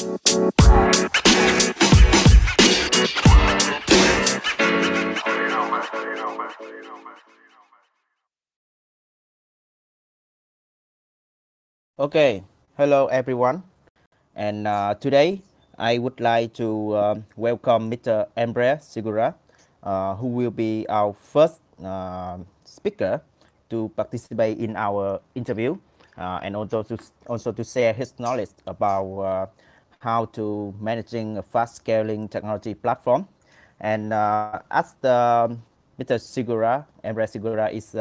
Okay, hello everyone. And uh, today I would like to uh, welcome Mr. Emre Sigura, uh, who will be our first uh, speaker to participate in our interview uh, and also to, also to share his knowledge about uh, how to managing a fast scaling technology platform. And as the Mr. Sigura, Emre Sigura is,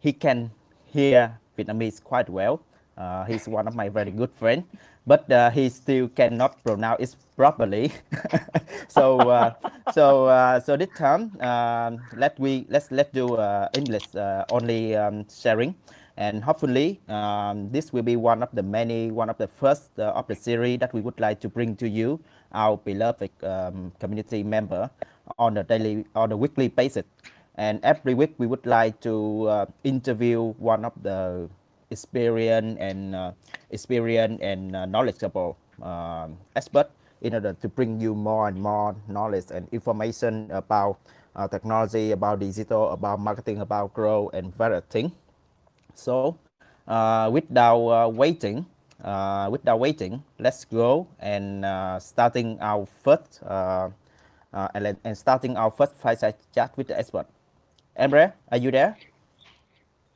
he can hear Vietnamese quite well. Uh, he's one of my very good friend, but uh, he still cannot pronounce it properly. so uh, so uh, so this time um, let we let's let's do uh, English uh, only um, sharing, and hopefully um, this will be one of the many one of the first of the series that we would like to bring to you, our beloved um, community member, on a daily on a weekly basis, and every week we would like to interview one of the experience and uh, experience and uh, knowledgeable um, expert in order to bring you more and more knowledge and information about uh, technology, about digital, about marketing, about growth, and various things. So, uh, without uh, waiting, uh, without waiting, let's go and starting our first and, and starting our first fireside chat with the expert. Emre, are you there?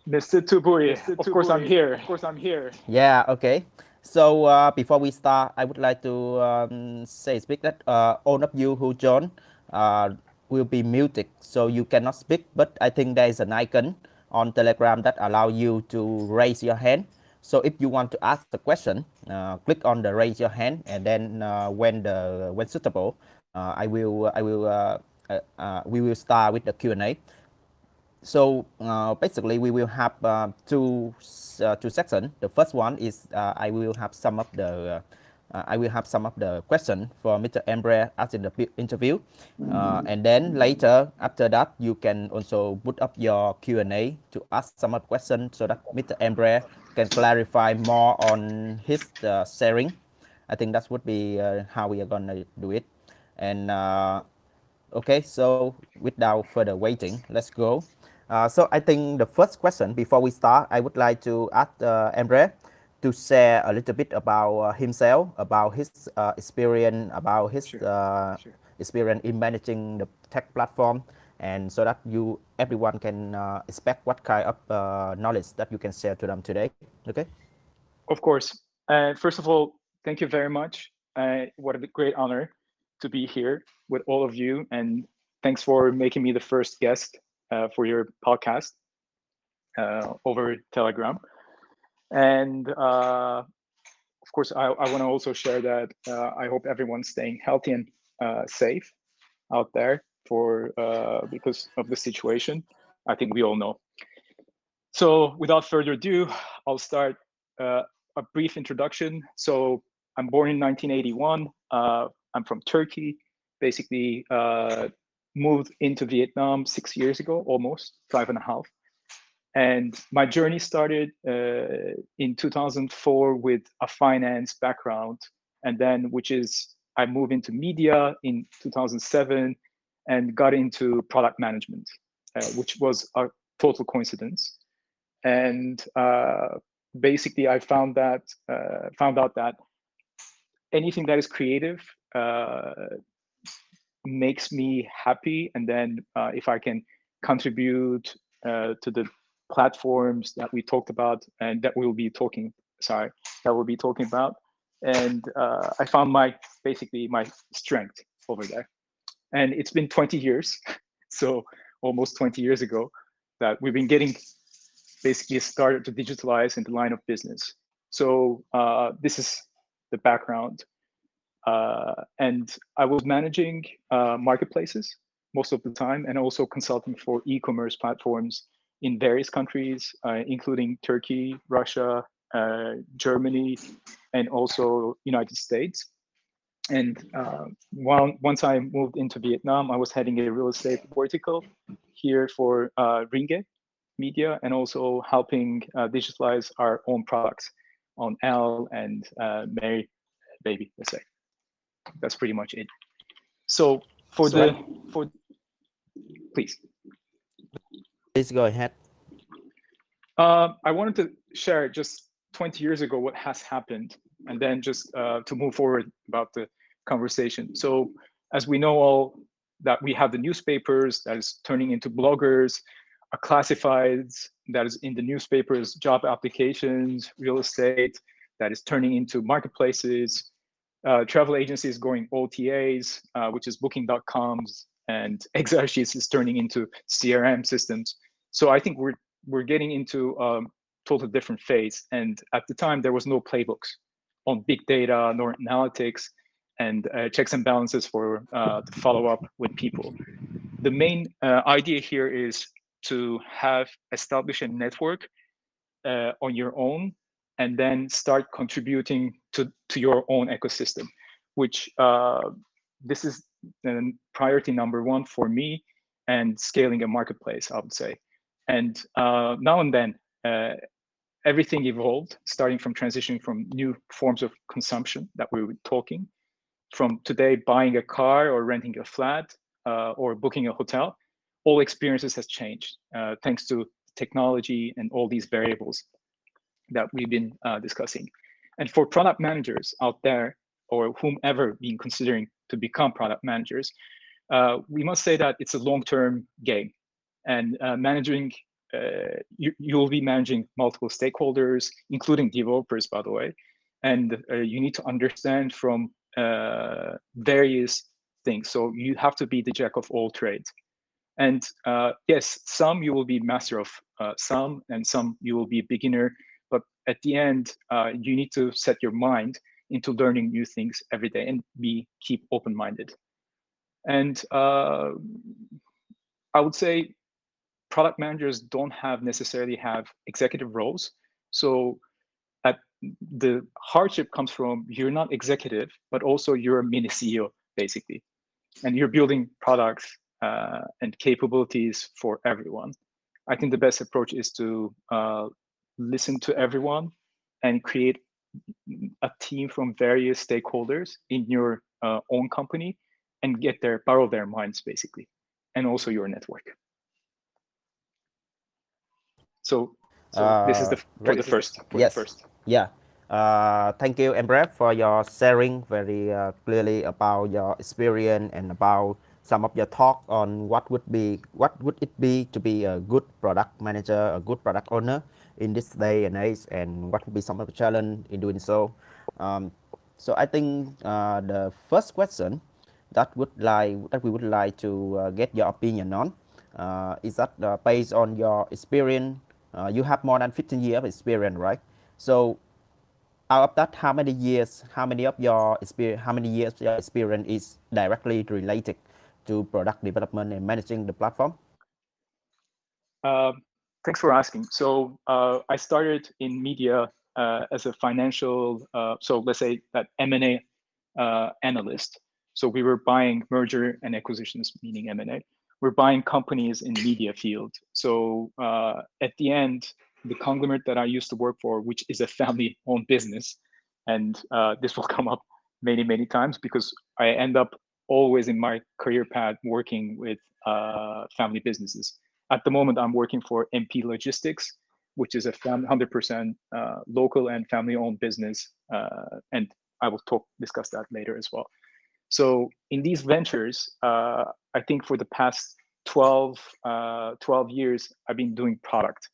Mr. Tupui, Mr. of course I'm here. Of course I'm here. Yeah, okay. So uh, before we start, I would like to um, say speak that uh, all of you who join uh, will be muted, so you cannot speak. But I think there is an icon on Telegram that allow you to raise your hand. So if you want to ask the question, uh, click on the raise your hand, and then uh, when the when suitable, uh, I will I will we will start with the Q and A so uh, basically we will have uh, two uh, two sections. The first one is uh, I will have some of the uh, I will have some of the question for Mr. Emre as in the interview, uh, and then later after that you can also put up your Q and A to ask some of questions so that Mr. Emre can clarify more on his sharing. I think that would be how we are gonna do it, and okay. So without further waiting, let's go. Uh, so I think the first question before we start, I would like to ask uh, Emre to share a little bit about uh, himself, about his uh, experience, about his sure. Uh, sure. experience in managing the tech platform, and so that you everyone can uh, expect what kind of knowledge that you can share to them today. Okay. Of course. first of all, thank you very much. what a great honor to be here with all of you, and thanks for making me the first guest uh, for your podcast uh, over Telegram. And uh, of course, I, I want to also share that uh, I hope everyone's staying healthy and uh, safe out there for uh, because of the situation. I think we all know. So without further ado, I'll start a brief introduction. So I'm born in 1981. I'm from Turkey. Basically, moved into Vietnam six years ago, almost five and a half. And my journey started uh, in 2004 with a finance background, and then which is I moved into media in 2007 and got into product management, uh, which was a total coincidence. And uh, basically, I found that uh, found out that anything that is creative uh, makes me happy and then uh, if i can contribute uh, to the platforms that we talked about and that we'll be talking sorry that we'll be talking about. And uh, i found my basically my strength over there. And it's been 20 years so almost 20 years ago that we've been getting basically started to digitalize in the line of business. So uh, this is the background. Uh, and I was managing uh, marketplaces most of the time and also consulting for e-commerce platforms in various countries, uh, including Turkey, Russia, uh, Germany, and also United States. And uh, while, once I moved into Vietnam, I was heading a real estate vertical here for uh, Ringier Media and also helping digitalize our own products on Elle and Mary baby, let's say. That's pretty much it. So for the for please. Please go ahead. Uh, I wanted to share just 20 years ago what has happened, and then just uh, to move forward about the conversation. So, as we know all, that we have the newspapers that is turning into bloggers, classifieds that is in the newspapers, job applications, real estate that is turning into marketplaces, uh, travel agencies going OTAs, uh, which is Booking.coms, and Exarchis is turning into CRM systems. So I think we're we're getting into a totally different phase. And at the time, there was no playbooks on big data nor analytics and uh, checks and balances for uh, to follow up with people. The main uh, idea here is to have establish a network uh, on your own and then start contributing to, to your own ecosystem, which uh, this is um, priority number one for me and scaling a marketplace, I would say. And uh, now and then, uh, everything evolved, starting from transitioning from new forms of consumption that we were talking, from today buying a car or renting a flat uh, or booking a hotel, all experiences has changed uh, thanks to technology and all these variables that we've been uh, discussing. And for product managers out there, or whomever being considering to become product managers, uh, we must say that it's a long-term game and uh, managing uh, you, will be managing multiple stakeholders including developers by the way. And uh, you need to understand from uh, various things. So you have to be the jack of all trades. And uh, yes some you will be master of uh, some and some you will be a beginner. But at the end uh, you need to set your mind into learning new things every day and be keep open-minded. And I would say product managers don't have necessarily have executive roles. So at the hardship comes from you're not executive, but also you're a mini CEO basically, and you're building products uh, and capabilities for everyone. I think the best approach is to uh, listen to everyone and create a team from various stakeholders in your uh, own company and get their borrow their minds basically, and also your network. So, so this is the for right. the first. For Yes. the first. Yeah. Uh, thank you, Emre, for your sharing very uh, clearly about your experience and about some of your talk on what would be what would it be to be a good product manager, a good product owner in this day and age, and what would be some of the challenge in doing so. Um, so I think uh, the first question that would like that we would like to uh, get your opinion on uh, is that uh, based on your experience, uh, you have more than 15 years of experience, right? So out of that, how many years, how many of your experience, how many years your experience is directly related to product development and managing the platform? Uh, thanks for asking. So uh, I started in media uh, as a financial, uh, so let's say that M&A uh, analyst. So we were buying merger and acquisitions, meaning M&A. We're buying companies in media field. So uh, at the end, the conglomerate that I used to work for, which is a family-owned business, and this will come up many, many times because I end up always in my career path working with family businesses. At the moment, I'm working for MP Logistics, which is a 100% uh, local and family-owned business, uh, and I will talk discuss that later as well. So in these ventures, uh, I think for the past 12, 12 years, I've been doing product.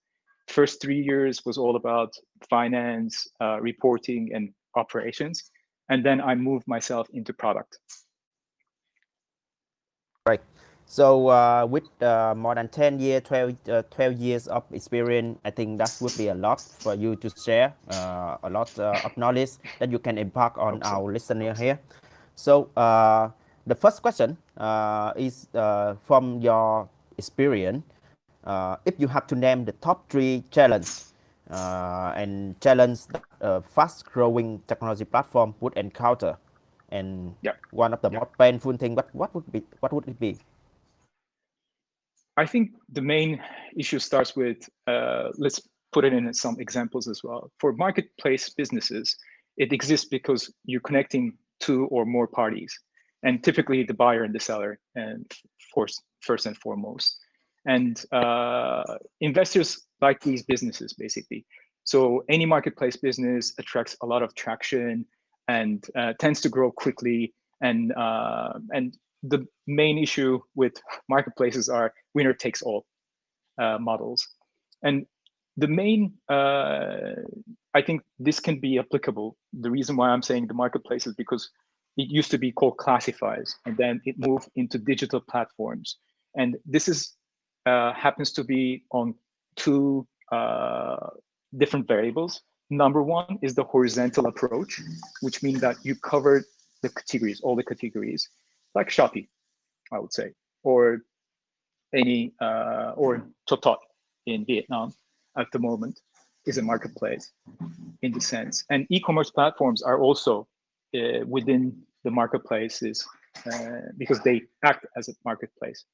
First three years was all about finance, reporting, and operations, and then I moved myself into product. Right. So uh, with uh, more than 10 years, 12, uh, 12 years of experience, I think that would be a lot for you to share, uh, a lot uh, of knowledge that you can impart on our listener here. So uh, the first question is from your experience, if you have to name the top three challenges and challenge that a fast-growing technology platform would encounter, and one of the most painful thing, what, what would be what would it be? I think the main issue starts with uh, let's put it in some examples as well. For marketplace businesses, it exists because you're connecting two or more parties, and typically the buyer and the seller, and first, first and foremost. And uh, investors like these businesses basically. So any marketplace business attracts a lot of traction and uh, tends to grow quickly. And uh, and the main issue with marketplaces are winner takes all uh, models. And the main, uh, I think this can be applicable. The reason why I'm saying the marketplace is because it used to be called classifieds, and then it moved into digital platforms. And this is uh, happens to be on two uh, different variables. Number one is the horizontal approach, which means that you cover the categories, all the categories, like Shopee, I would say, or any uh, or Totot in Vietnam at the moment is a marketplace in the sense. And e-commerce platforms are also uh, within the marketplaces uh, because they act as a marketplace.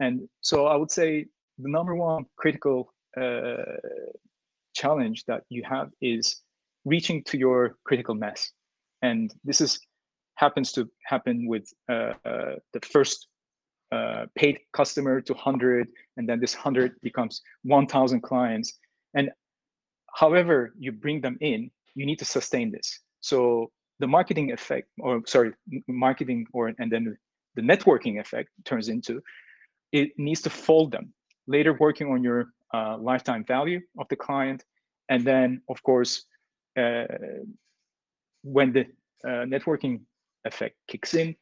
And so I would say the number one critical uh, challenge that you have is reaching to your critical mass. And this is happens to happen with uh, the first uh, paid customer to 100, and then this 100 becomes 1,000 clients. And however you bring them in, you need to sustain this. So the marketing effect, or sorry, marketing, or and then the networking effect turns into it needs to fold them. Later, working on your uh, lifetime value of the client, and then of course, uh, when the uh, networking effect kicks in,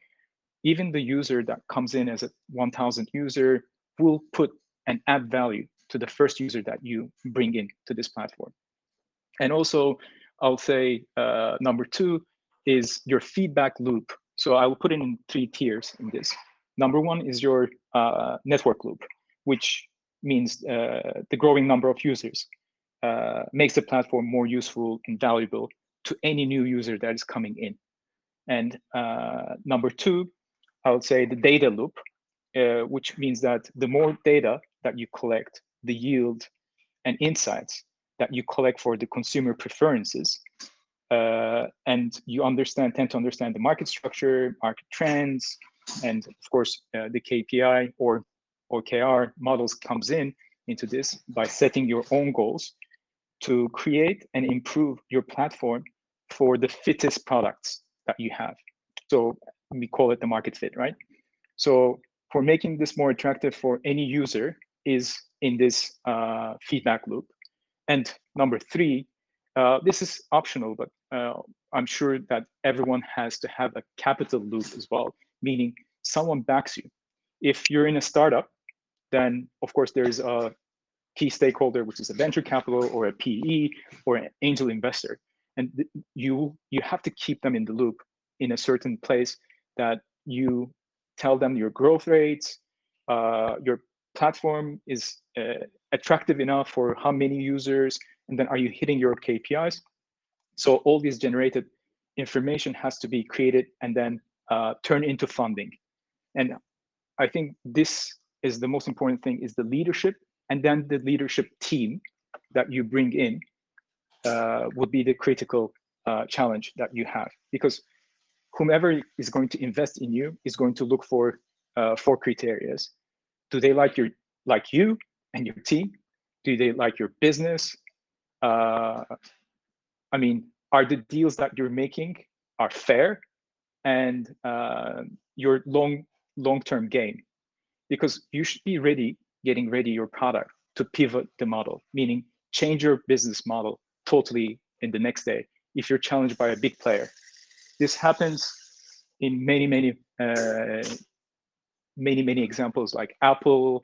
even the user that comes in as a 1000 user will put and add value to the first user that you bring in to this platform. And also, I'll say uh, number two is your feedback loop. So I will put in three tiers in this. Number one is your uh, network loop, which means uh, the growing number of users uh, makes the platform more useful and valuable to any new user that is coming in. And uh, number two I would say the data loop, uh, which means that the more data that you collect, the yield and insights that you collect for the consumer preferences, uh, and you understand, tend to understand the market structure, market trends, and of course uh, the KPI or OKR models comes in into this by setting your own goals to create and improve your platform for the fittest products that you have. So we call it the market fit, right? So for making this more attractive for any user is in this uh, feedback loop. And number three, uh, this is optional, but uh, I'm sure that everyone has to have a capital loop as well, meaning someone backs you. If you're in a startup, then of course there's a key stakeholder, which is a venture capital or a PE or an angel investor. And you, you have to keep them in the loop in a certain place that you tell them your growth rates, uh, your platform is uh, attractive enough for how many users, and then are you hitting your KPIs? So all these generated information has to be created and then uh, turned into funding. And I think this is the most important thing is the leadership and then the leadership team that you bring in uh, would be the critical uh, challenge that you have because whomever is going to invest in you is going to look for uh, four criteria. Do they like your like you and your team? Do they like your business? Uh, I mean, are the deals that you're making are fair and uh, your long long-term gain? Because you should be ready, getting ready your product to pivot the model, meaning change your business model totally in the next day if you're challenged by a big player this happens in many, many, uh, many, many examples like Apple,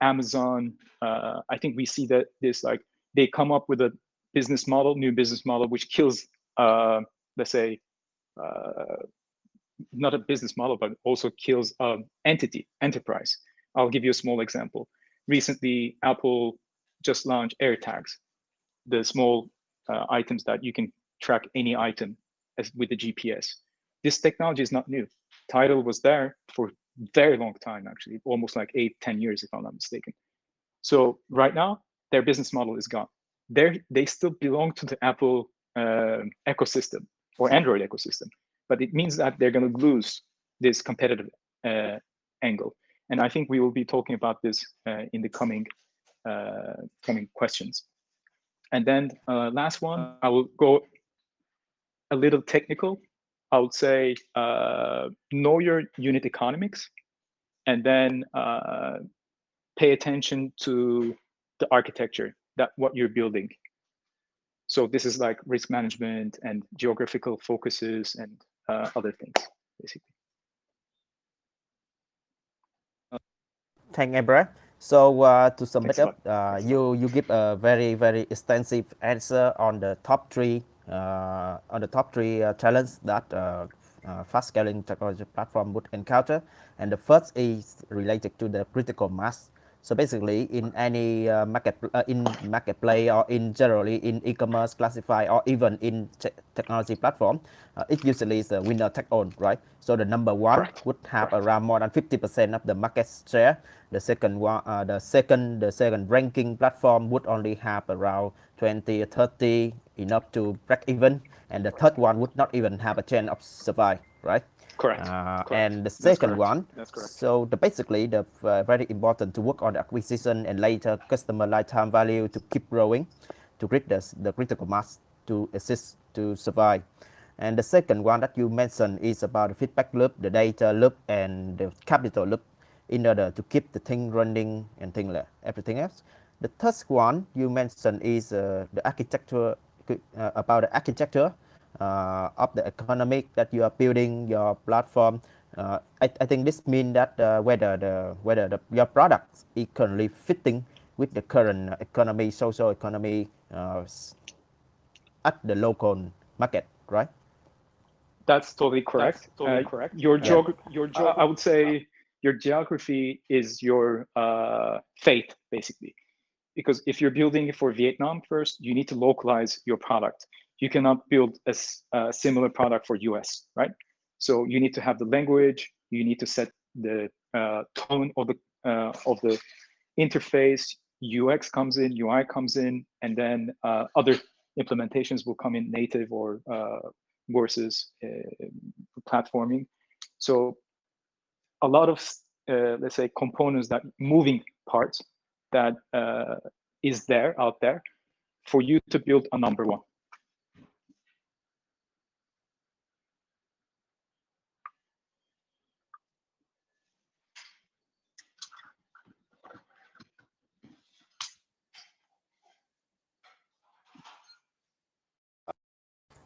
Amazon. Uh, I think we see that this like they come up with a business model, new business model, which kills, uh, let's say, uh, not a business model, but also kills an entity, enterprise. I'll give you a small example. Recently, Apple just launched AirTags, the small uh, items that you can track any item as with the GPS. This technology is not new. Tile was there for very long time, actually, almost like eight, ten years, if I'm not mistaken. So right now, their business model is gone. they they still belong to the Apple uh, ecosystem, or Android ecosystem. But it means that they're going to lose this competitive uh, angle. And I think we will be talking about this uh, in the coming uh, coming questions. And then uh, last one, I will go a little technical. I would say uh, know your unit economics, and then uh, pay attention to the architecture that what you're building. So this is like risk management and geographical focuses and uh, other things, basically. Thank you, So uh, to sum it up, uh, you you give a very very extensive answer on the top three uh, on the top three uh, challenges that uh, uh, fast scaling technology platform would encounter, and the first is related to the critical mass so basically, in any uh, market uh, in marketplace or in generally in e-commerce, classify or even in te technology platform, uh, it usually is a winner take all, right? So the number one would have around more than 50% of the market share. The second one, uh, the second, the second ranking platform would only have around 20 or 30 enough to break even, and the third one would not even have a chance of survive, right? Correct. Uh, correct. And the second one, so the basically the uh, very important to work on the acquisition and later customer lifetime value to keep growing, to reach the, the critical mass to assist to survive. And the second one that you mentioned is about the feedback loop, the data loop, and the capital loop in order to keep the thing running and thing like everything else. The third one you mentioned is uh, the architecture uh, about the architecture uh, of the economic that you are building your platform. Uh, I, I think this means that uh, whether the whether the, your product is currently fitting with the current economy, social economy at the local market, right? That's totally correct. That's totally uh, correct. Your geog your geog I would say your geography is your uh, faith, basically. Because if you're building for Vietnam first, you need to localize your product you cannot build a, a similar product for US, right? So you need to have the language, you need to set the uh, tone of the uh, of the interface. UX comes in, UI comes in, and then uh, other implementations will come in native or uh, versus uh, platforming. So a lot of uh, let's say components that moving parts that is there out there for you to build a number one.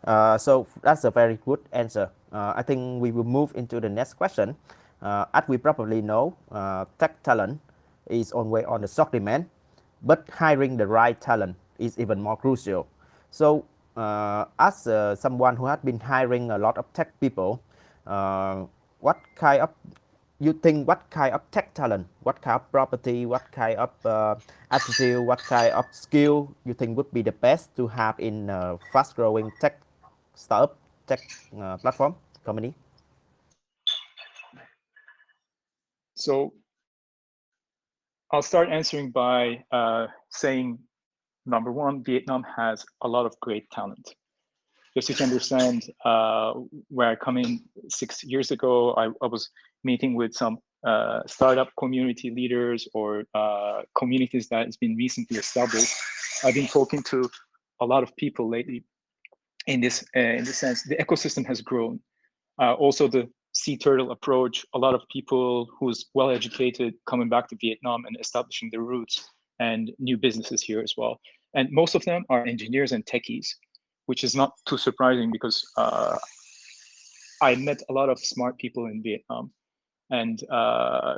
Uh, so that's a very good answer. Uh, I think we will move into the next question. Uh, as we probably know, uh, tech talent is always on the short demand, but hiring the right talent is even more crucial. So uh, as uh, someone who has been hiring a lot of tech people, what kind of you think what kind of tech talent, what kind of property, what kind of attitude, what kind of skill you think would be the best to have in a fast growing tech startup tech uh, platform company? So I'll start answering by uh, saying, number one, Vietnam has a lot of great talent. Just to understand uh, where I come in six years ago, I, I was meeting with some uh, startup community leaders or uh, communities that has been recently established. I've been talking to a lot of people lately in this uh, in this sense the ecosystem has grown uh, also the sea turtle approach a lot of people who's well educated coming back to vietnam and establishing their roots and new businesses here as well and most of them are engineers and techies which is not too surprising because uh, i met a lot of smart people in vietnam and uh,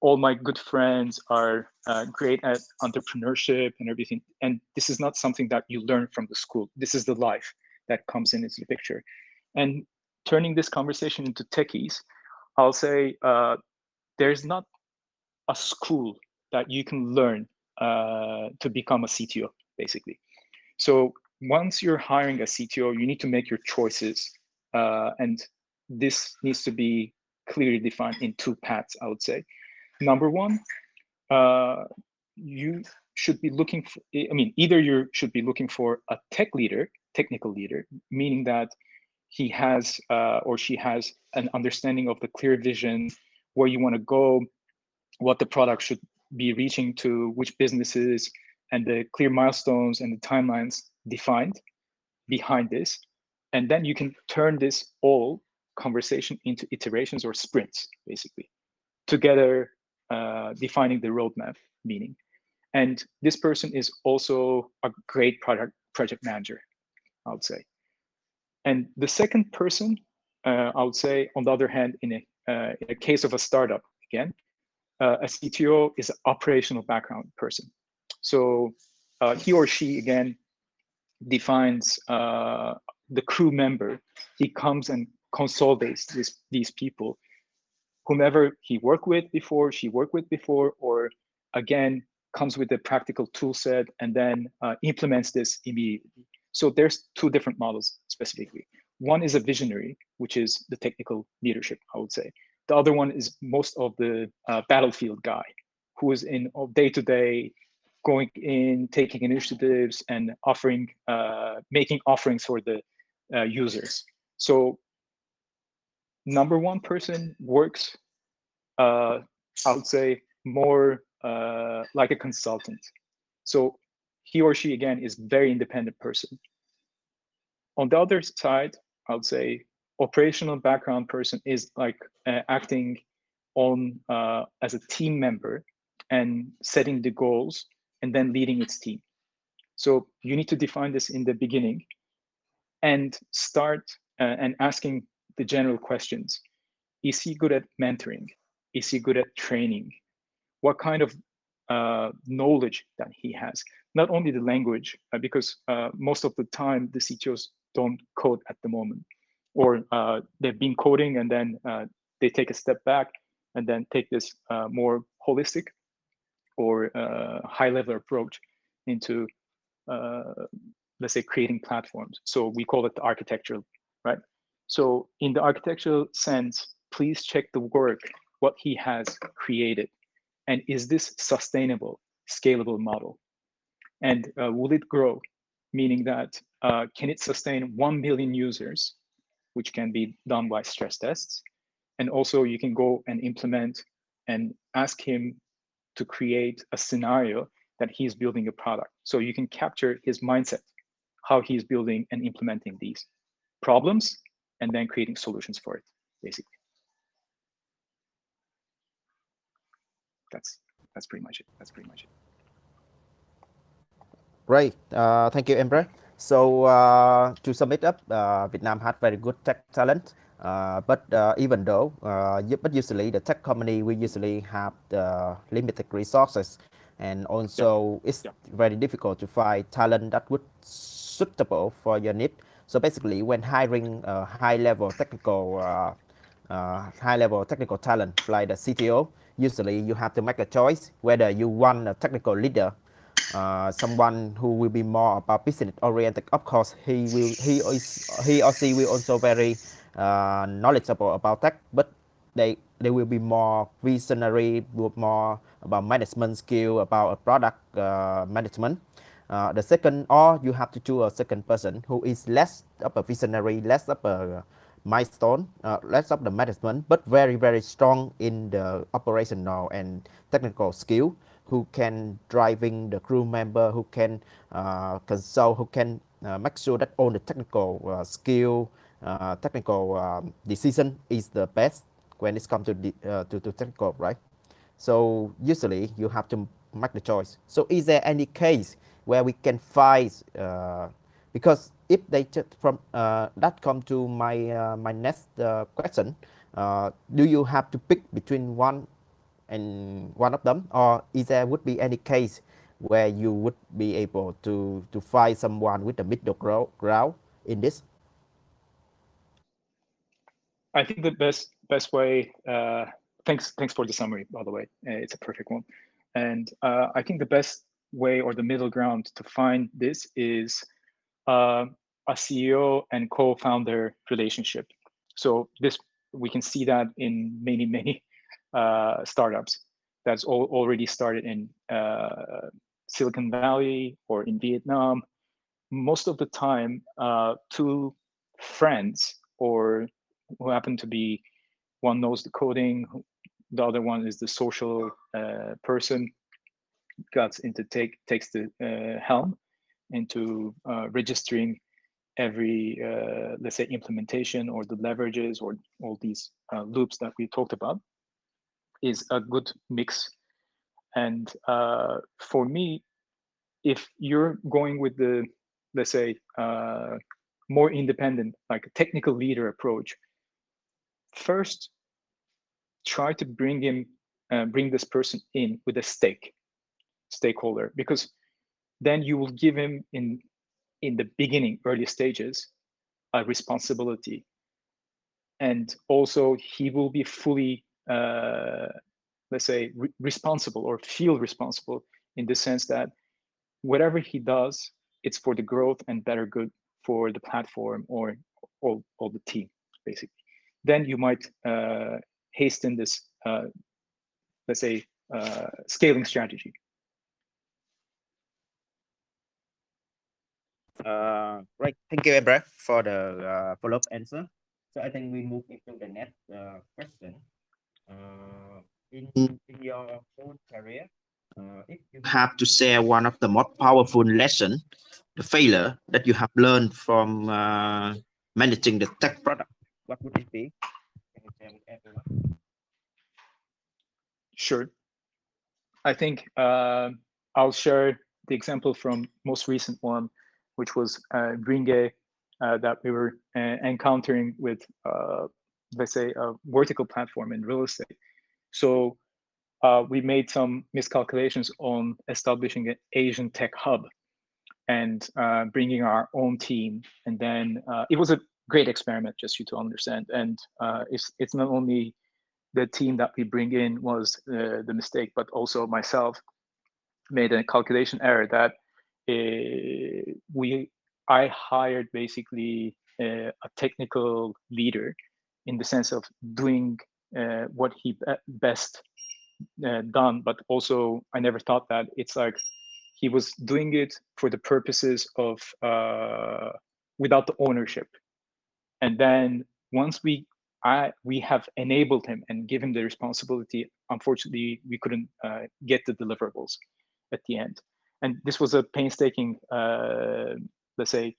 all my good friends are uh, great at entrepreneurship and everything. And this is not something that you learn from the school. This is the life that comes in into the picture. And turning this conversation into techies, I'll say uh, there's not a school that you can learn uh, to become a CTO, basically. So once you're hiring a CTO, you need to make your choices. Uh, and this needs to be clearly defined in two paths, I would say. Number one, uh, you should be looking for, I mean, either you should be looking for a tech leader, technical leader, meaning that he has uh, or she has an understanding of the clear vision, where you want to go, what the product should be reaching to, which businesses, and the clear milestones and the timelines defined behind this. And then you can turn this all conversation into iterations or sprints, basically, together uh, defining the roadmap meaning. And this person is also a great product project manager, I would say. And the second person, uh, I would say, on the other hand, in a, uh, in a case of a startup, again, uh, a CTO is an operational background person. So uh, he or she, again, defines uh, the crew member. He comes and consolidates this, these people, whomever he worked with before, she worked with before, or again, comes with a practical tool set and then uh, implements this immediately. So there's two different models specifically. One is a visionary, which is the technical leadership, I would say. The other one is most of the uh, battlefield guy who is in day to day going in, taking initiatives and offering, uh, making offerings for the uh, users. So number one person works, uh, I would say, more uh, like a consultant. So he or she, again, is very independent person. On the other side, I would say operational background person is like uh, acting on uh, as a team member and setting the goals and then leading its team. So you need to define this in the beginning and start uh, and asking the general questions. Is he good at mentoring? Is he good at training? What kind of uh, knowledge that he has? Not only the language, uh, because uh, most of the time the CTOs don't code at the moment, or uh, they've been coding and then uh, they take a step back and then take this more holistic or high level approach into let's say creating platforms. So we call it the architectural, right? So in the architectural sense, please check the work, what he has created. And is this sustainable, scalable model? And uh, will it grow? Meaning that uh, can it sustain 1 billion users, which can be done by stress tests? And also you can go and implement and ask him to create a scenario that he's building a product. So you can capture his mindset, how he's building and implementing these problems and then creating solutions for it, basically. That's that's pretty much it. That's pretty much it. Great. Uh, thank you, Emre. So uh, to sum it up, uh, Vietnam had very good tech talent. Uh, but uh, even though, uh, but usually the tech company we usually have the limited resources, and also yeah. it's yeah. very difficult to find talent that would suitable for your need. So basically, when hiring a high-level technical, uh, uh, high-level technical talent like the CTO, usually you have to make a choice whether you want a technical leader, uh, someone who will be more about business oriented. Of course, he will, he is, he or she will also very uh, knowledgeable about tech, but they they will be more visionary, more about management skill, about product uh, management. Uh, the second, or you have to choose a second person who is less of a visionary, less of a milestone, uh, less of the management, but very, very strong in the operational and technical skill, who can driving the crew member, who can uh, consult, who can uh, make sure that all the technical uh, skill, uh, technical um, decision is the best when it comes to, the, to, to technical, right? So usually you have to make the choice. So is there any case where we can find uh, because if they just from uh, that come to my uh, my next uh, question uh, do you have to pick between one and one of them or is there would be any case where you would be able to to find someone with the middle ground in this? I think the best best way uh, thanks thanks for the summary by the way. It's a perfect one. And i think the best way or the middle ground to find this is uh, a CEO and co-founder relationship. So this we can see that in many many uh, startups that's all, already started in uh, Silicon Valley or in Vietnam. Most of the time, uh, two friends or who happen to be one knows the coding, the other one is the social uh, person, gets into take takes the uh, helm into uh, registering every uh, let's say implementation or the leverages or all these uh, loops that we talked about is a good mix. And uh, for me if you're going with the let's say uh, more independent like a technical leader approach first try to bring him uh, bring this person in with a stake stakeholder because then you will give him in in the beginning early stages a responsibility. And also he will be fully uh, let's say re responsible or feel responsible in the sense that whatever he does it's for the growth and better good for the platform or all, all the team basically then you might uh, hasten this uh, let's say uh, scaling strategy Uh, right. Thank you, Emre, for the uh, follow-up answer. So I think we move into the next uh, question. Uh, in, in your whole career, uh, if you have to share one of the most powerful lesson, the failure that you have learned from uh, managing the tech product, what would it be? Sure. I think uh, I'll share the example from most recent one which was uh, Ringier uh, that we were uh, encountering with, uh, let's say, a vertical platform in real estate. So uh, we made some miscalculations on establishing an Asian tech hub and uh, bringing our own team. And then it was a great experiment, just you to understand. And it's it's not only the team that we bring in was the mistake, but also myself made a calculation error that uh, we I hired basically uh, a technical leader in the sense of doing uh, what he best done, but also I never thought that it's like he was doing it for the purposes of without the ownership, and then once we I, we have enabled him and given the responsibility. Unfortunately, we couldn't uh, get the deliverables at the end and this was a painstaking uh, let's say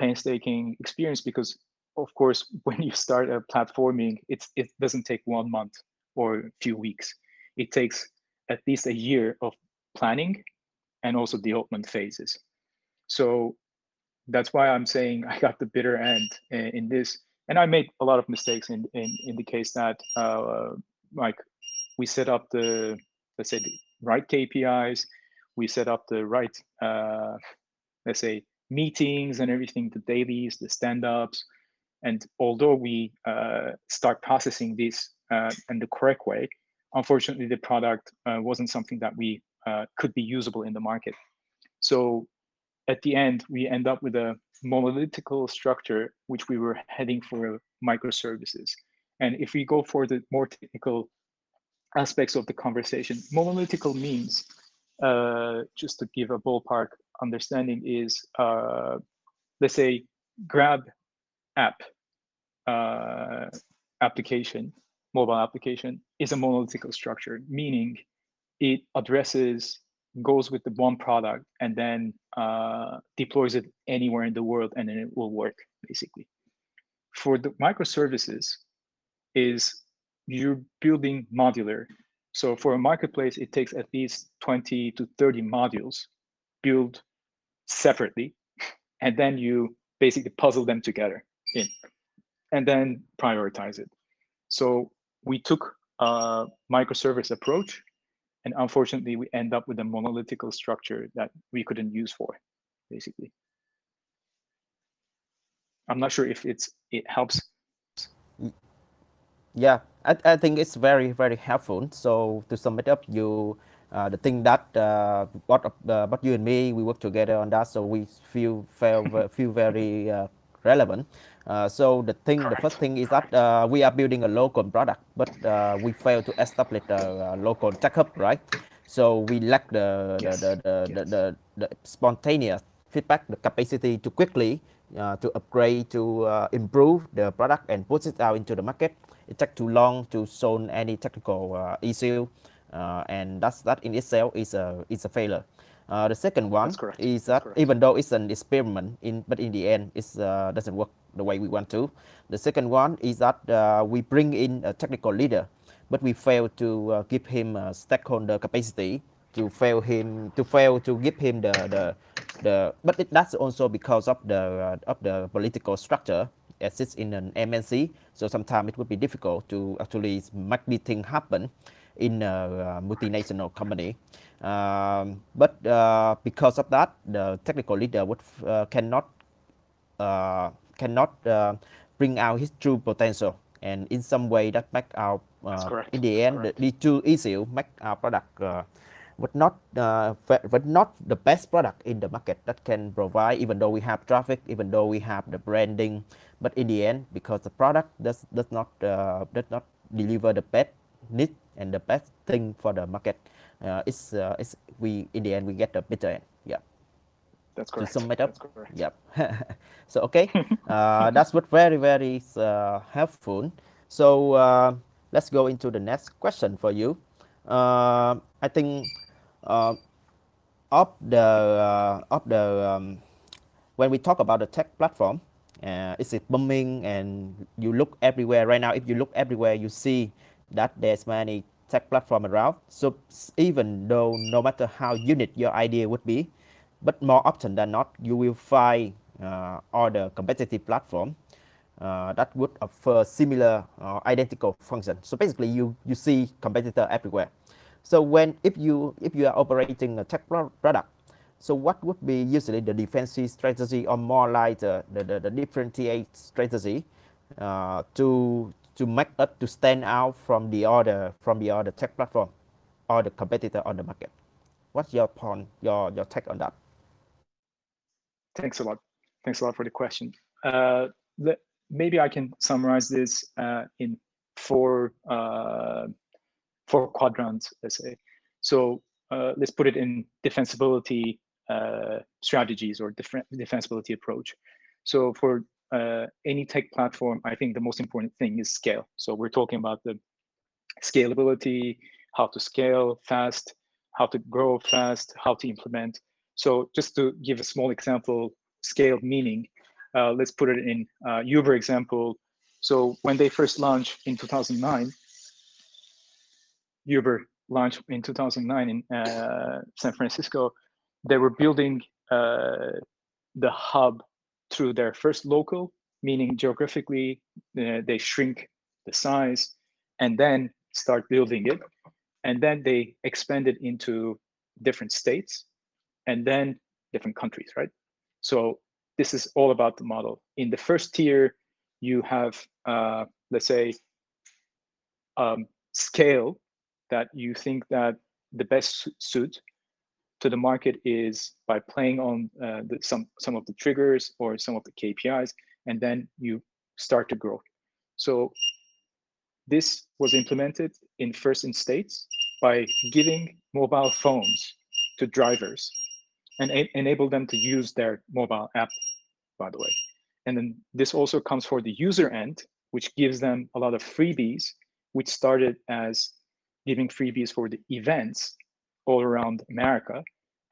painstaking experience because of course when you start a platforming it's it doesn't take one month or a few weeks it takes at least a year of planning and also development phases so that's why i'm saying i got the bitter end in, in this and i made a lot of mistakes in in, in the case that uh, like we set up the let's say the right kpis we set up the right, uh, let's say, meetings and everything, the dailies, the stand-ups. And although we uh, start processing this uh, in the correct way, unfortunately, the product uh, wasn't something that we uh, could be usable in the market. So at the end, we end up with a monolithical structure, which we were heading for microservices. And if we go for the more technical aspects of the conversation, monolithical means uh, just to give a ballpark understanding, is uh, let's say Grab app uh, application, mobile application, is a monolithic structure, meaning it addresses goes with the one product and then uh, deploys it anywhere in the world and then it will work basically. For the microservices is you're building modular so for a marketplace, it takes at least 20 to 30 modules built separately, and then you basically puzzle them together in, and then prioritize it. So we took a microservice approach, and unfortunately, we end up with a monolithical structure that we couldn't use for, basically. I'm not sure if it's it helps yeah, I, I think it's very, very helpful. So to sum it up, you uh, the thing that uh, what uh, you and me we work together on that, so we feel feel feel very uh, relevant. Uh, so the thing, the first thing is that uh, we are building a local product, but uh, we fail to establish a, local tech hub, right? So we lack the yes. the, the, the, yes. the, the, the, spontaneous feedback, the capacity to quickly uh, to upgrade, to uh, improve the product and put it out into the market. It takes too long to solve any technical uh, issue, uh, and that's that in itself is a is a failure. Uh, the second one is that even though it's an experiment, in but in the end it uh, doesn't work the way we want to. The second one is that we bring in a technical leader, but we fail to give him a stakeholder capacity to fail him to fail to give him the the the but it, that's also because of the uh, of the political structure as it's in an MNC so sometimes it would be difficult to actually make the thing happen in a, uh, multinational company um, but uh, because of that the technical leader would uh, cannot uh, cannot uh, bring out his true potential. And in some way that make our in the end the, the two issue make our product but not uh, but not the best product in the market that can provide even though we have traffic even though we have the branding. But in the end because the product does does not uh, does not deliver the best need and the best thing for the market uh, it's uh, it's we in the end we get the bitter end. Yeah. That's correct. to sum it up yep so okay. Uh, that's what very very uh, helpful. So uh, let's go into the next question for you. Uh, I think uh, of the uh, of the um, when we talk about the tech platform, uh, is it booming and you look everywhere right now. If you look everywhere, you see that there's many tech platform around. So even though no matter how unique your idea would be, but more often than not, you will find uh, other competitive platform uh, that would offer similar or identical function. So basically, you you see competitor everywhere. So when if you if you are operating a tech product, so what would be usually the defensive strategy or more like the, the, the, the differentiate strategy uh, to to make us to stand out from the other from the other tech platform or the competitor on the market? What's your point, your your take on that? Thanks a lot. Thanks a lot for the question. Uh, the, maybe I can summarize this uh, in four uh, four quadrants, let's say. So uh, let's put it in defensibility uh, strategies or different defensibility approach. So for uh, any tech platform, I think the most important thing is scale. So we're talking about the scalability, how to scale fast, how to grow fast, how to implement. So just to give a small example, scale meaning, uh, let's put it in uh, Uber example. So when they first launched in 2009, Uber launched in 2009 in uh, San Francisco, they were building uh, the hub through their first local, meaning geographically uh, they shrink the size and then start building it. And then they expanded into different states and then different countries, right? So this is all about the model. In the first tier, you have, uh, let's say, um, scale that you think that the best suit to the market is by playing on uh, the, some some of the triggers or some of the KPIs, and then you start to grow. So this was implemented in first in states by giving mobile phones to drivers and enable them to use their mobile app, by the way. And then this also comes for the user end, which gives them a lot of freebies, which started as giving freebies for the events all around America.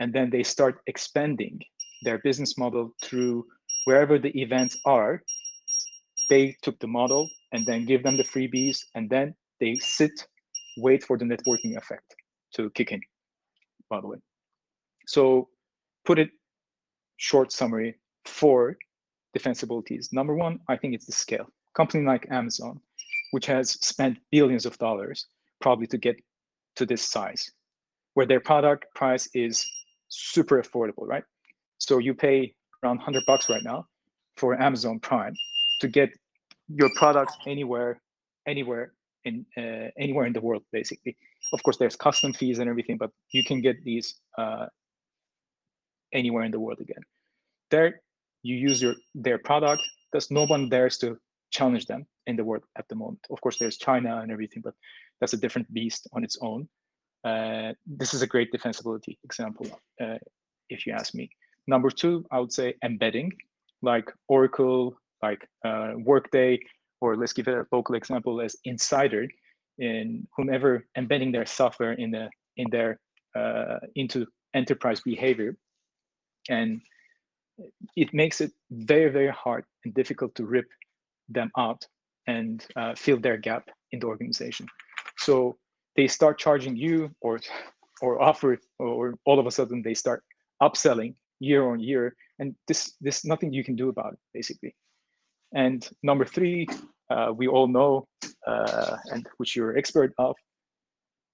And then they start expanding their business model through wherever the events are. They took the model and then give them the freebies, and then they sit, wait for the networking effect to kick in, by the way. So put it short summary for defensibilities. Number one, I think it's the scale. Company like Amazon, which has spent billions of dollars probably to get to this size where their product price is super affordable, right? So you pay around 100 bucks right now for Amazon Prime to get your products anywhere, anywhere in uh, anywhere in the world, basically. Of course, there's custom fees and everything, but you can get these uh, anywhere in the world again. There, you use your their product. There's no one dares to challenge them in the world at the moment. Of course, there's China and everything, but that's a different beast on its own. Uh, this is a great defensibility example, uh, if you ask me. Number two, I would say embedding. like Oracle, like uh, Workday, or let's give a local example as Insider, in whomever embedding their software in the in their uh, into enterprise behavior, and it makes it very very hard and difficult to rip them out and uh, fill their gap in the organization. So they start charging you or or offer or all of a sudden they start upselling year on year. And this this nothing you can do about it basically. And number three uh, we all know uh, and which you're expert of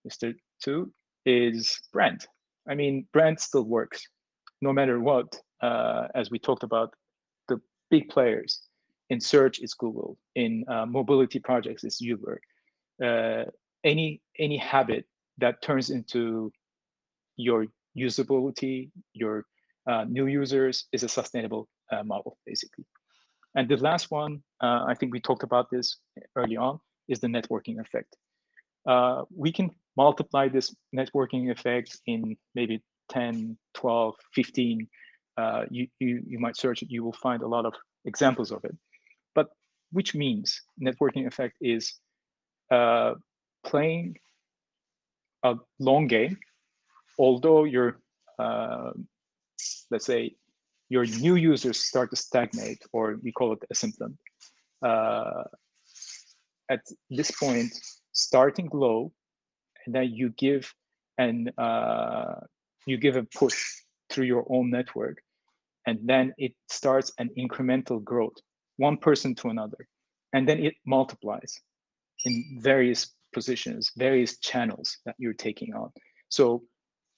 mr Tú is brand. I mean brand still works no matter what uh, as we talked about the big players. In search it's google. In uh, mobility projects it's uber. Uh, any any habit that turns into your usability, your uh, new users is a sustainable uh, model, basically. And the last one, uh, I think we talked about this early on, is the networking effect. Uh, we can multiply this networking effect in maybe 10, 12, 15. Uh, you, you, you might search it, you will find a lot of examples of it. But which means networking effect is uh, playing a long game, although your, uh, let's say, your new users start to stagnate, or we call it asymptom. Uh, at this point, starting low, and then you give and uh, you give a push through your own network, and then it starts an incremental growth, one person to another, and then it multiplies in various positions, various channels that you're taking on. So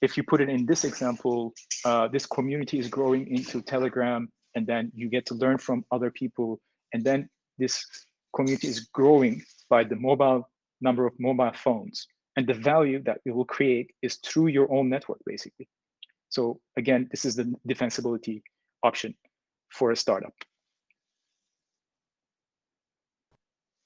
if you put it in this example, uh, this community is growing into Telegram, and then you get to learn from other people, and then this community is growing by the mobile number of mobile phones, and the value that you will create is through your own network, basically. So again, this is the defensibility option for a startup.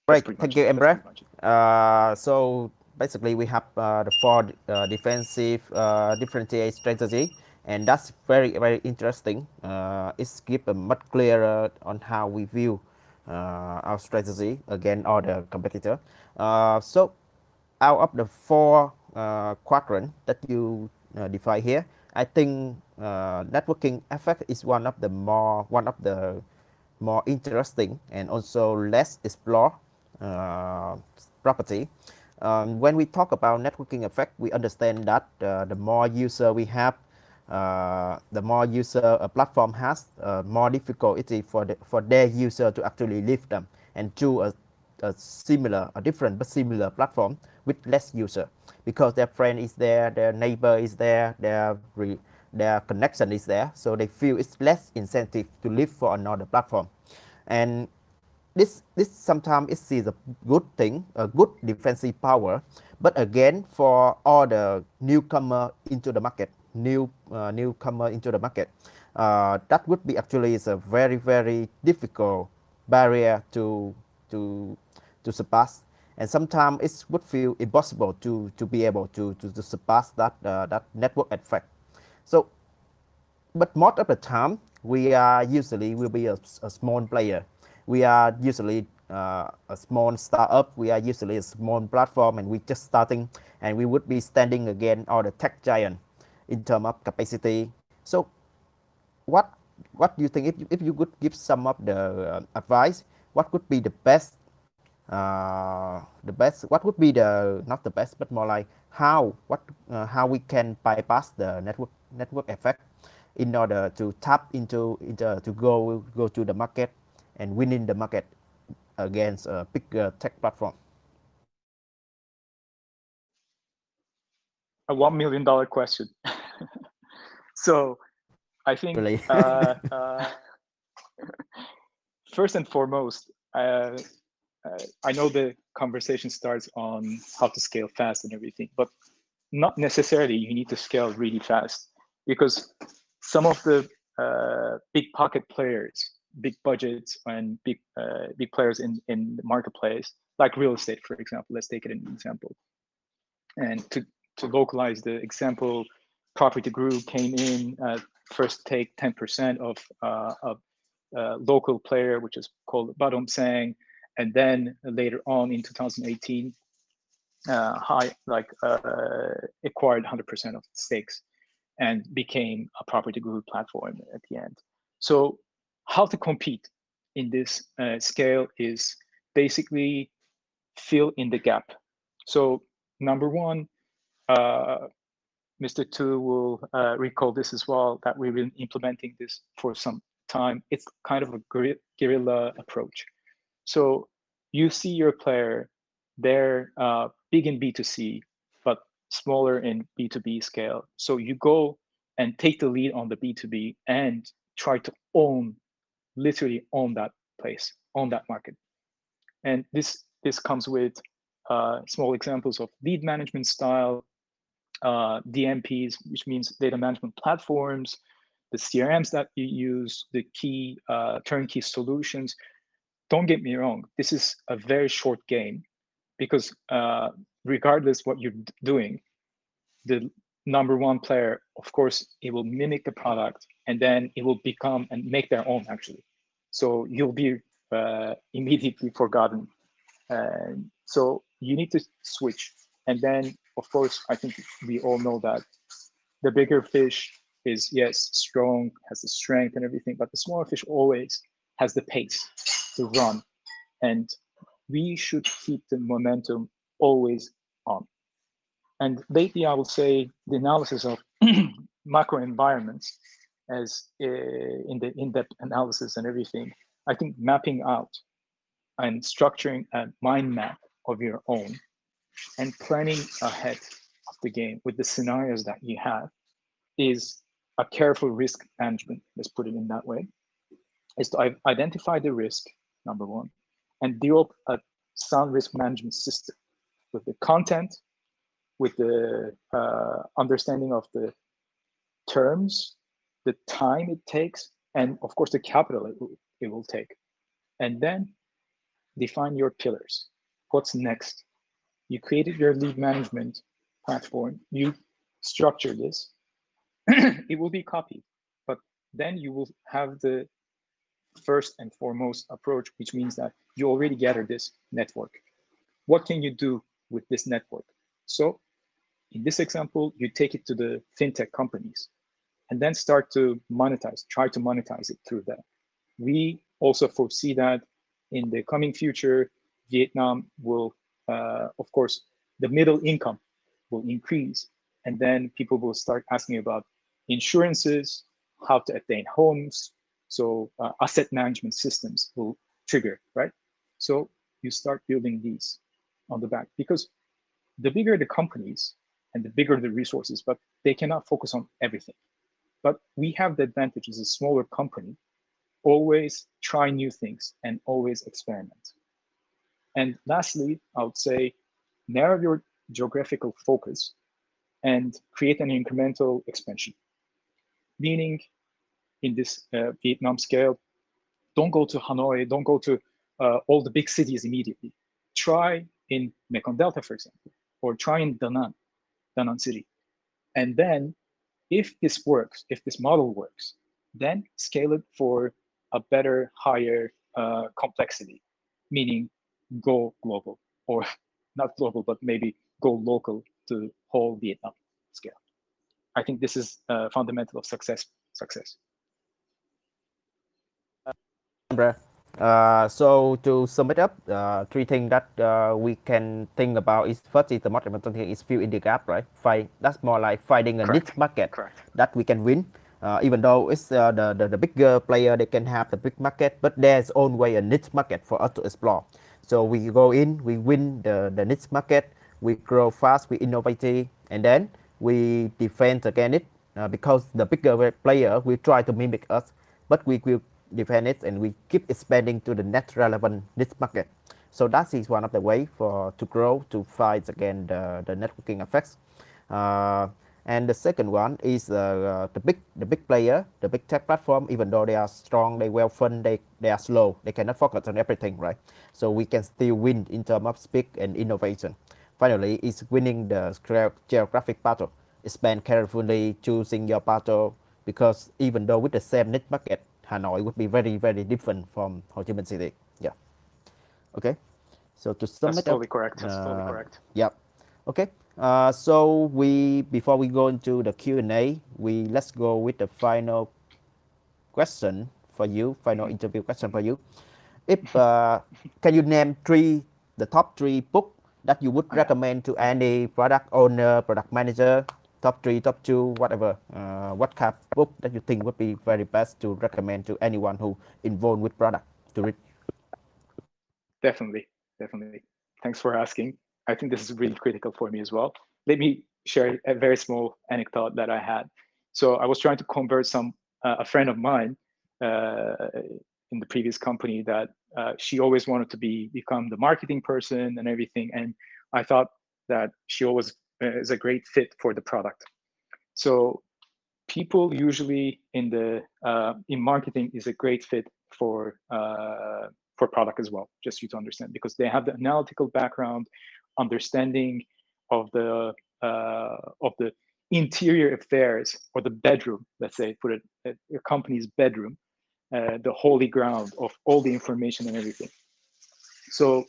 Great, thank you, Emre. Uh, so basically, we have uh, the four uh, defensive uh, differentiate strategy, and that's very very interesting. Uh, it's give a much clearer on how we view uh, our strategy against other competitor. so, out of the four quadrant that you define here, I think networking effect is one of the more one of the more interesting and also less explored uh, property. Um, when we talk about networking effect, we understand that uh, the more user we have, uh, the more user a platform has, uh, more difficulty for the, for their user to actually leave them and choose a, a similar, a different but similar platform with less user because their friend is there, their neighbor is there, their re, their connection is there, so they feel it's less incentive to live for another platform. And this this sometimes it is a good thing, a good defensive power. But again, for all the newcomer into the market, new uh, newcomer into the market, uh, that would be actually is a very very difficult barrier to to to surpass. And sometimes it would feel impossible to to be able to to, to surpass that uh, that network effect. So, but most of the time, we are usually will be a, a small player we are usually uh, a small startup. We are usually a small platform, and we're just starting, and we would be standing again all the tech giant in terms of capacity. So, what what do you think if if you could give some of the uh, advice? What would be the best? Uh, the best. What would be the not the best, but more like how what uh, how we can bypass the network network effect in order to tap into, into to go go to the market and winning the market against a bigger tech platform? A one million dollar question. so, I think really? uh, uh, first and foremost, uh, uh, I know the conversation starts on how to scale fast and everything, but not necessarily you need to scale really fast because some of the uh, big pocket players big budgets and big uh, big players in in the marketplace, like real estate, for example. Let's take it an example. And to to localize the example, Property Guru came in uh, first take 10% of uh, of uh, local player, which is called Batdongsan, and then later on in 2018, uh, high like uh, acquired 100% of stakes and became a PropertyGuru platform at the end. So how to compete in this uh, scale is basically fill in the gap. So number one, uh, Mr. Tu will uh, recall this as well, that we've been implementing this for some time. It's kind of a guerrilla approach. So you see your player, they're uh, big in B2C, but smaller in B2B scale. So you go and take the lead on the B2B and try to own, literally own that place, own that market. And this this comes with uh, small examples of lead management style, uh, DMPs, which means data management platforms, the CRMs that you use, the key uh, turnkey solutions. Don't get me wrong, this is a very short game because uh, regardless what you're doing, the number one player, of course, it will mimic the product and then it will become and make their own actually. So you'll be uh, immediately forgotten. So you need to switch. And then, of course, I think we all know that the bigger fish is, yes, strong, has the strength and everything, but the smaller fish always has the pace to run. And we should keep the momentum always on. And lately, I would say the analysis of macro environments as uh, in the in-depth analysis and everything, I think mapping out and structuring a mind map of your own and planning ahead of the game with the scenarios that you have is a careful risk management, let's put it in that way, is to identify the risk, number one, and develop a sound risk management system with the content, with the uh, understanding of the terms, the time it takes, and of course the capital it will, it will take. And then define your pillars. What's next? You created your lead management platform. You structure this. it will be copied, but then you will have the first and foremost approach, which means that you already gather this network. What can you do with this network? So in this example, you take it to the fintech companies and then start to monetize, try to monetize it through that. We also foresee that in the coming future, Vietnam will, uh, of course, the middle income will increase. And then people will start asking about insurances, how to attain homes. So uh, asset management systems will trigger, right? So you start building these on the back because the bigger the companies and the bigger the resources, but they cannot focus on everything. But we have the advantage as a smaller company always try new things and always experiment. And lastly, I would say narrow your geographical focus and create an incremental expansion. Meaning, in this uh, Vietnam scale, don't go to Hanoi, don't go to uh, all the big cities immediately. Try in Mekong Delta, for example, or try in Da Nang, Da Nang City. And then, if this works, if this model works, then scale it for a better, higher uh, complexity, meaning go global or not global, but maybe go local to whole Vietnam scale. I think this is uh, fundamental of success. Success. Uh, so to sum it up, uh, three things that uh, we can think about is first is the most important thing is fill in the gap, right? Find that's more like finding a Correct. niche market Correct. that we can win uh, even though it's uh, the, the, the bigger player they can have the big market but there's own way a niche market for us to explore so we go in we win the, the niche market we grow fast we innovate and then we defend against it uh, because the bigger player will try to mimic us but we will defend it and we keep expanding to the next relevant niche market. So that is one of the way for to grow to fight against the, the networking effects. Uh, and the second one is uh, uh, the big the big player the big tech platform even though they are strong they well funded they, they are slow. They cannot focus on everything right? So we can still win in terms of speed and innovation. Finally is winning the geographic battle. Expand carefully choosing your battle because even though with the same niche market Hanoi would be very very different from Ho Chi Minh City. Yeah. Okay. So to sum That's it totally up, correct. That's totally uh, correct. yeah. Okay. Uh, so we before we go into the Q and A, we let's go with the final question for you, final interview question for you. If uh, can you name three the top three book that you would Oh, recommend to any product owner, product manager, top three, top two, whatever. Uh, what kind of book that you think would be very best to recommend to anyone who involved with product to read? Definitely, definitely. Thanks for asking. I think this is really critical for me as well. Let me share a very small anecdote that I had. So I was trying to convert some uh, a friend of mine uh, in the previous company that uh, she always wanted to be become the marketing person and everything, and I thought that she always is a great fit for the product. So people usually in the uh, in marketing is a great fit for uh, for product as well just you to understand because they have the analytical background understanding of the uh, of the interior affairs or the bedroom let's say put it at your company's bedroom uh, the holy ground of all the information and everything so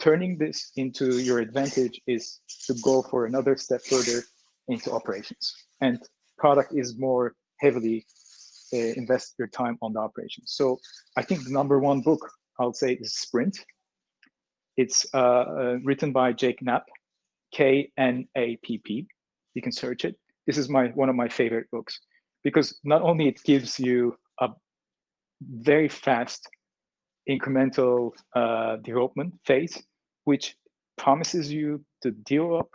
turning this into your advantage is to go for another step further into operations. And product is more heavily uh, invest your time on the operations so i think the number one book i'll say is sprint. It's uh, uh, written by jake knapp k-n-a-p-p you can search it. This is my one of my favorite books because not only it gives you a very fast incremental uh, development phase, which promises you to develop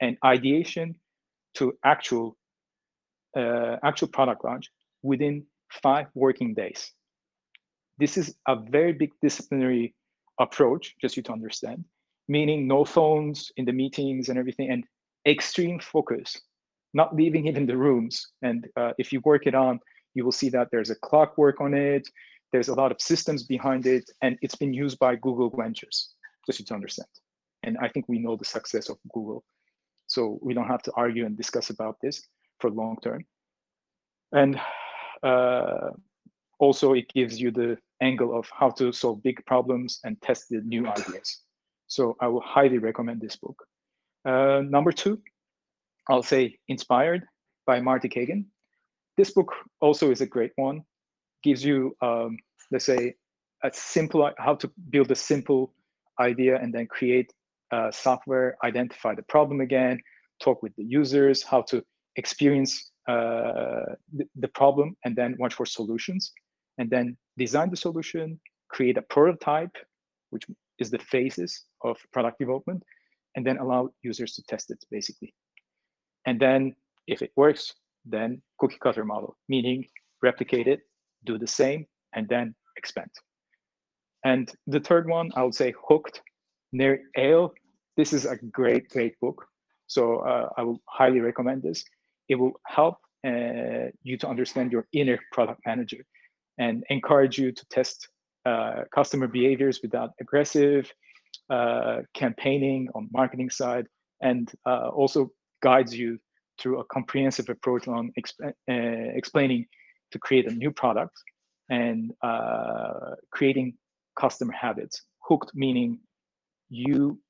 an ideation to actual uh, actual product launch within five working days. This is a very big disciplinary approach, just you to understand, meaning no phones in the meetings and everything, and extreme focus, not leaving even the rooms. And uh, if you work it on, you will see that there's a clockwork on it, there's a lot of systems behind it, and it's been used by Google Ventures, just to understand. And I think we know the success of Google. So we don't have to argue and discuss about this for long term. And uh, also it gives you the angle of how to solve big problems and test the new ideas. So I will highly recommend this book. Uh, number two, I'll say Inspired by Marty Cagan. This book also is a great one. Gives you, um, let's say, a simple how to build a simple idea and then create uh, software, identify the problem again, talk with the users, how to experience uh, the, the problem, and then watch for solutions, and then design the solution, create a prototype, which is the phases of product development, and then allow users to test it basically. And then if it works, then cookie cutter model, meaning replicate it, do the same, and then expand. And the third one, I would say Hooked, Nir Eyal. This is a great, great book. So uh, I will highly recommend this. It will help uh, you to understand your inner product manager and encourage you to test uh, customer behaviors without aggressive uh, campaigning on marketing side and uh, also guides you through a comprehensive approach on exp uh, explaining to create a new product and creating customer habits. Hooked meaning you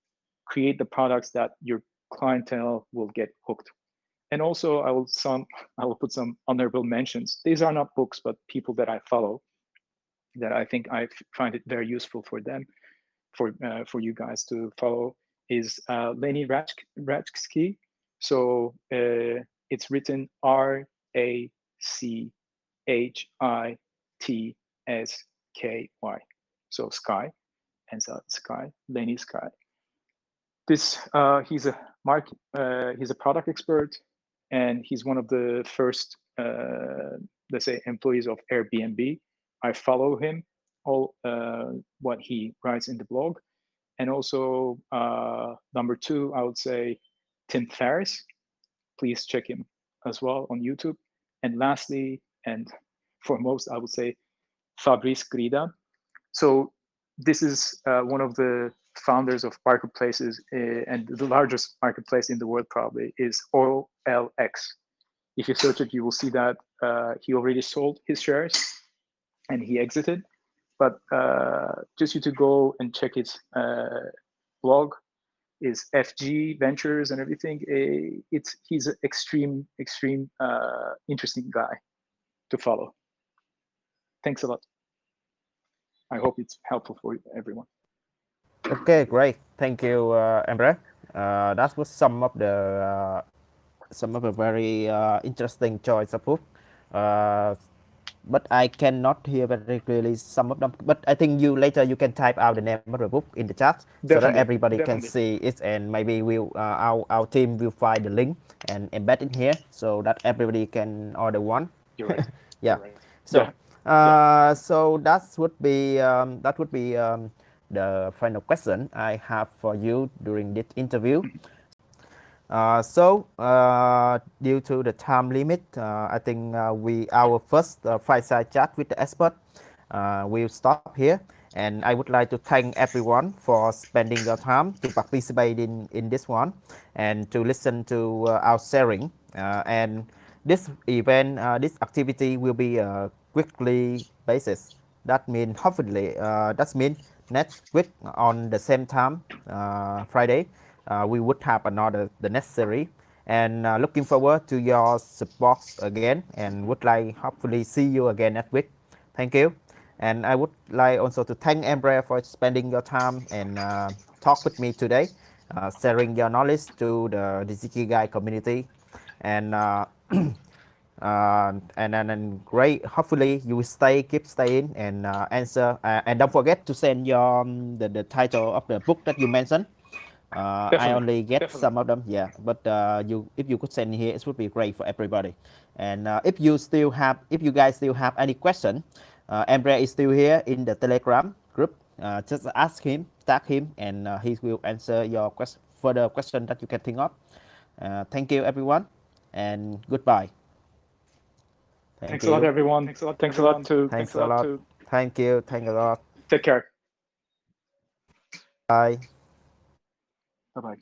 create the products that your clientele will get hooked. And also, I will some I will put some honorable mentions. These are not books, but people that I follow that I think I find it very useful for them, for uh, for you guys to follow is uh, Lenny Rachitsky. So uh, it's written R A C H I T S K Y. So Sky, and so Sky, Lenny Sky. This uh, he's a mark. Uh, he's a product expert, and he's one of the first, uh, let's say, employees of Airbnb. I follow him all uh, what he writes in the blog, and also uh, number two, I would say Tim Ferriss. Please check him as well on YouTube. And lastly, and foremost, I would say Fabrice Grinda. So this is uh, one of the founders of marketplaces uh, and the largest marketplace in the world probably is OLX. If you search it, you will see that uh, he already sold his shares and he exited. But uh, just you to go and check his uh, blog, is FG Ventures and everything. eh, it's he's an extreme, extreme, uh, interesting guy to follow. Thanks a lot. I hope it's helpful for everyone. Okay, great. Thank you, uh, Emre. Uh, that was some of the uh, some of the very uh, interesting choice of book. Uh, but I cannot hear very clearly some of them. But I think you later you can type out the name of the book in the chat so that Definitely, everybody can see it, and maybe we'll uh, our our team will find the link and embed it here so that everybody can order one. You're right. Yeah. You're right. So, Yeah, uh, so that would be um, that would be um, the final question I have for you during this interview. Uh, so, uh, due to the time limit, uh, I think uh, we our first uh, fireside chat with the expert uh, will stop here. And I would like to thank everyone for spending your time to participate in, in this one and to listen to uh, our sharing. Uh, and this event, uh, this activity will be weekly basis. That means hopefully, uh, that means next week on the same time, uh, Friday, uh, we would have another the necessary. And uh, looking forward to your support again, and would like hopefully see you again next week. Thank you. And I would like also to thank Emre for spending your time and uh, talk with me today, uh, sharing your knowledge to the Digikigai community. And uh, and, and and great. Hopefully you will stay, keep staying, and uh, answer. Uh, and don't forget to send your um, the, the title of the book that you mentioned. Uh, I only get definitely. some of them, yeah. But uh, you, if you could send here, it would be great for everybody. And uh, if you still have, if you guys still have any question, uh, Emre is still here in the Telegram group. Uh, just ask him, tag him, and uh, he will answer your quest- further question that you can think of. Uh, thank you, everyone, and goodbye. Thank Thanks you. a lot, everyone. Thanks a lot. Thanks a lot to. Thanks a lot. to. Thank you. Thank a lot. Take care. Bye. Bye bye.